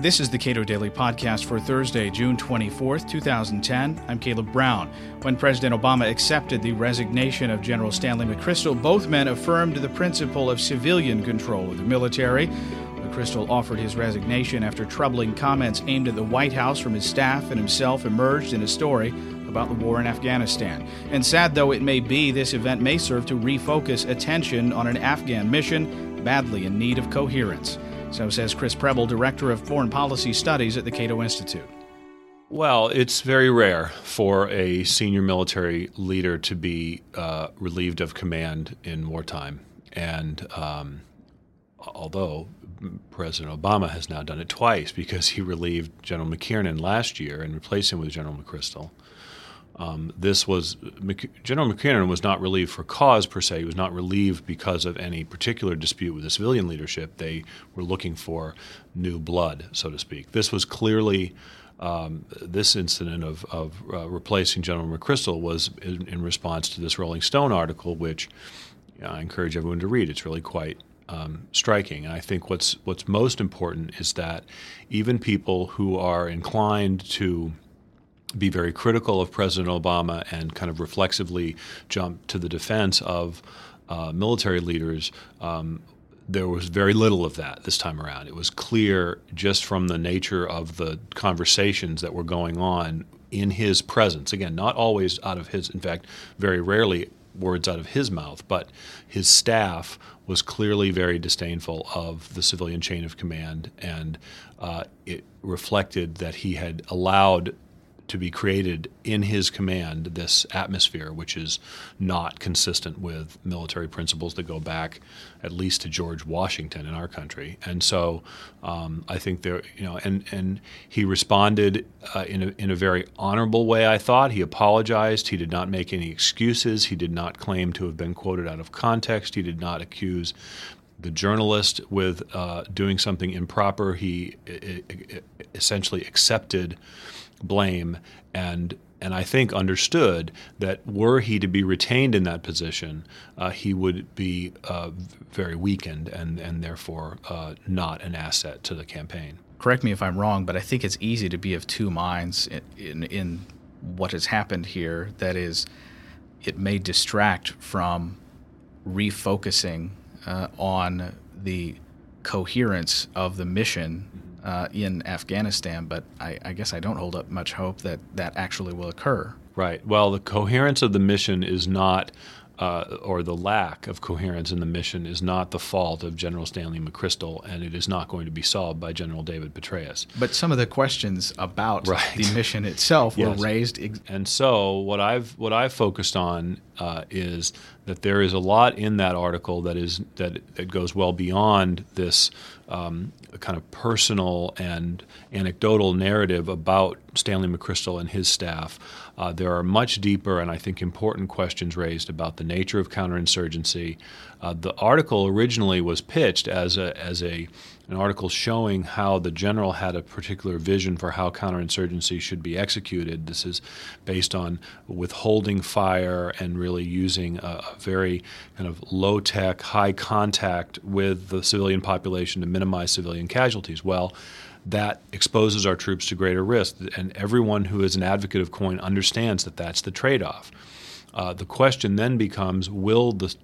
This is the Cato Daily Podcast for Thursday, June 24th, 2010. I'm Caleb Brown. When President Obama accepted the resignation of General Stanley McChrystal, both men affirmed the principle of civilian control of the military. McChrystal offered his resignation after troubling comments aimed at the White House from his staff and himself emerged in a story about the war in Afghanistan. And sad though it may be, this event may serve to refocus attention on an Afghan mission badly in need of coherence. So says Chris Preble, Director of Foreign Policy Studies at the Cato Institute. Well, it's very rare for a senior military leader to be uh, relieved of command in wartime. And um, although President Obama has now done it twice because he relieved General McKiernan last year and replaced him with General McChrystal. Um, this was General McKiernan was not relieved for cause per se. He was not relieved because of any particular dispute with the civilian leadership. They were looking for new blood, so to speak. This was clearly um, this incident of, of uh, replacing General McChrystal was in, in, response to this Rolling Stone article, which know, I encourage everyone to read. It's really quite um, striking. And I think what's what's most important is that even people who are inclined to be very critical of President Obama and kind of reflexively jump to the defense of uh, military leaders. Um, there was very little of that this time around. It was clear just from the nature of the conversations that were going on in his presence. Again, not always out of his, in fact, very rarely words out of his mouth, but his staff was clearly very disdainful of the civilian chain of command, and uh, it reflected that he had allowed to be created in his command this atmosphere, which is not consistent with military principles that go back at least to George Washington in our country. And so um, I think there, you know, and and he responded uh, in a in a very honorable way. I thought he apologized. He did not make any excuses. He did not claim to have been quoted out of context. He did not accuse the journalist with uh, doing something improper. He essentially accepted blame and and I think understood that were he to be retained in that position, uh, he would be uh, very weakened and and therefore uh, not an asset to the campaign. Correct me if I'm wrong, but I think it's easy to be of two minds in, in, in what has happened here. That is, it may distract from refocusing uh, on the coherence of the mission uh, in Afghanistan, but I, I, guess I don't hold up much hope that that actually will occur. Right. Well, the coherence of the mission is not uh, or the lack of coherence in the mission is not the fault of General Stanley McChrystal, and it is not going to be solved by General David Petraeus. But some of the questions about right. the mission itself yes. were raised. Ex- and so, what I've what I've focused on uh, is that there is a lot in that article that is that that goes well beyond this um, kind of personal and anecdotal narrative about Stanley McChrystal and his staff. Uh, there are much deeper and I think important questions raised about the nature of counterinsurgency. Uh, the article originally was pitched as a as a an article showing how the general had a particular vision for how counterinsurgency should be executed. This is based on withholding fire and really using a, a very kind of low tech, high contact with the civilian population to minimize civilian casualties. Well, that exposes our troops to greater risk. And everyone who is an advocate of COIN understands that that's the trade off. Uh, the question then becomes will the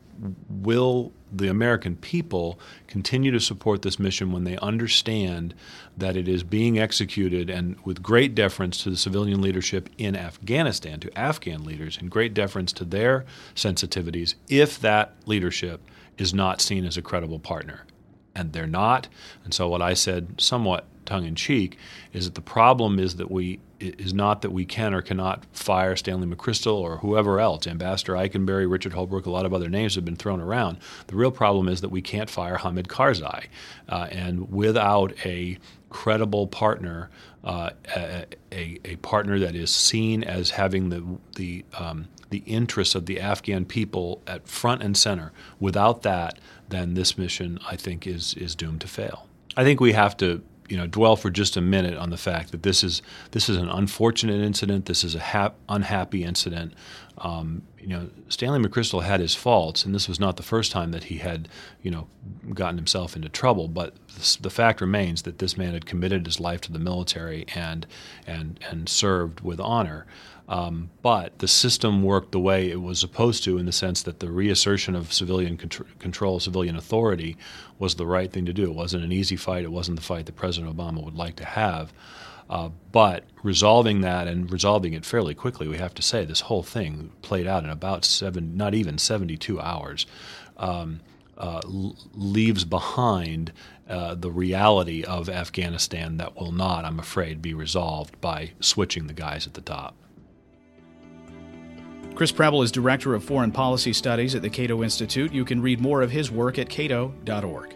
will the American people continue to support this mission when they understand that it is being executed and with great deference to the civilian leadership in Afghanistan, to Afghan leaders, and great deference to their sensitivities if that leadership is not seen as a credible partner? And they're not. And so, what I said somewhat tongue in cheek, is that the problem is that we is not that we can or cannot fire Stanley McChrystal or whoever else, Ambassador Eikenberry, Richard Holbrooke, a lot of other names have been thrown around. The real problem is that we can't fire Hamid Karzai, uh, and without a credible partner, uh, a, a, a, partner that is seen as having the the um, the interests of the Afghan people at front and center. Without that, then this mission, I think, is is doomed to fail. I think we have to you know dwell for just a minute on the fact that this is this is an unfortunate incident. This is a hap- unhappy incident. Um, you know, Stanley McChrystal had his faults, and this was not the first time that he had, you know, gotten himself into trouble. But the fact remains that this man had committed his life to the military and and and served with honor. Um, but the system worked the way it was supposed to, in the sense that the reassertion of civilian control, civilian authority, was the right thing to do. It wasn't an easy fight. It wasn't the fight that President Obama would like to have. Uh, but resolving that and resolving it fairly quickly, we have to say this whole thing played out in about seven, not even 72 hours. Um, uh, leaves behind uh, the reality of Afghanistan that will not, I'm afraid, be resolved by switching the guys at the top. Chris Preble is Director of Foreign Policy Studies at the Cato Institute. You can read more of his work at cato.org.